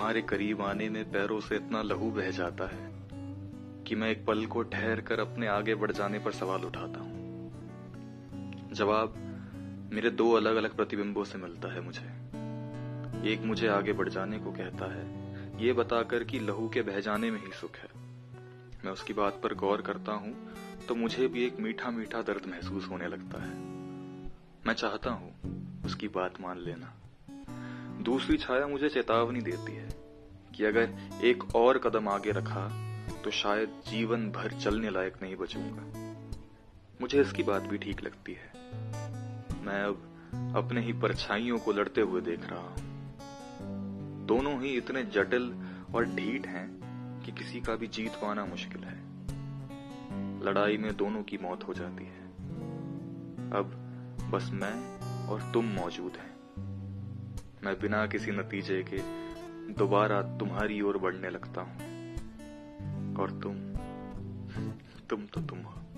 तुम्हारे करीब आने में पैरों से इतना लहू बह जाता है कि मैं एक पल को ठहर कर अपने आगे बढ़ जाने पर सवाल उठाता हूँ। जवाब, मेरे दो अलग अलग प्रतिबिंबों से मिलता है मुझे। एक मुझे आगे बढ़ जाने को कहता है, ये बताकर कि लहू के बह जाने में ही सुख है। मैं उसकी बात पर गौर करता हूँ तो मुझे भी एक मीठा मीठा दर्द महसूस होने लगता है। मैं चाहता हूँ, उसकी बात मान लेना। दूसरी छाया मुझे चेतावनी देती है कि अगर एक और कदम आगे रखा तो शायद जीवन भर चलने लायक नहीं बचूँगा। मुझे इसकी बात भी ठीक लगती है। मैं अब अपने ही परछाइयों को लड़ते हुए देख रहा हूँ। दोनों ही इतने जटिल और ढीठ हैं कि किसी का भी जीत पाना मुश्किल है। लड़ाई में दोनों की मौत हो जाती है। अब बस मैं और तुम मौजूद हैं। मैं बिना किसी नतीजे के दोबारा तुम्हारी ओर बढ़ने लगता हूँ। और तुम तुम तो तुम हो।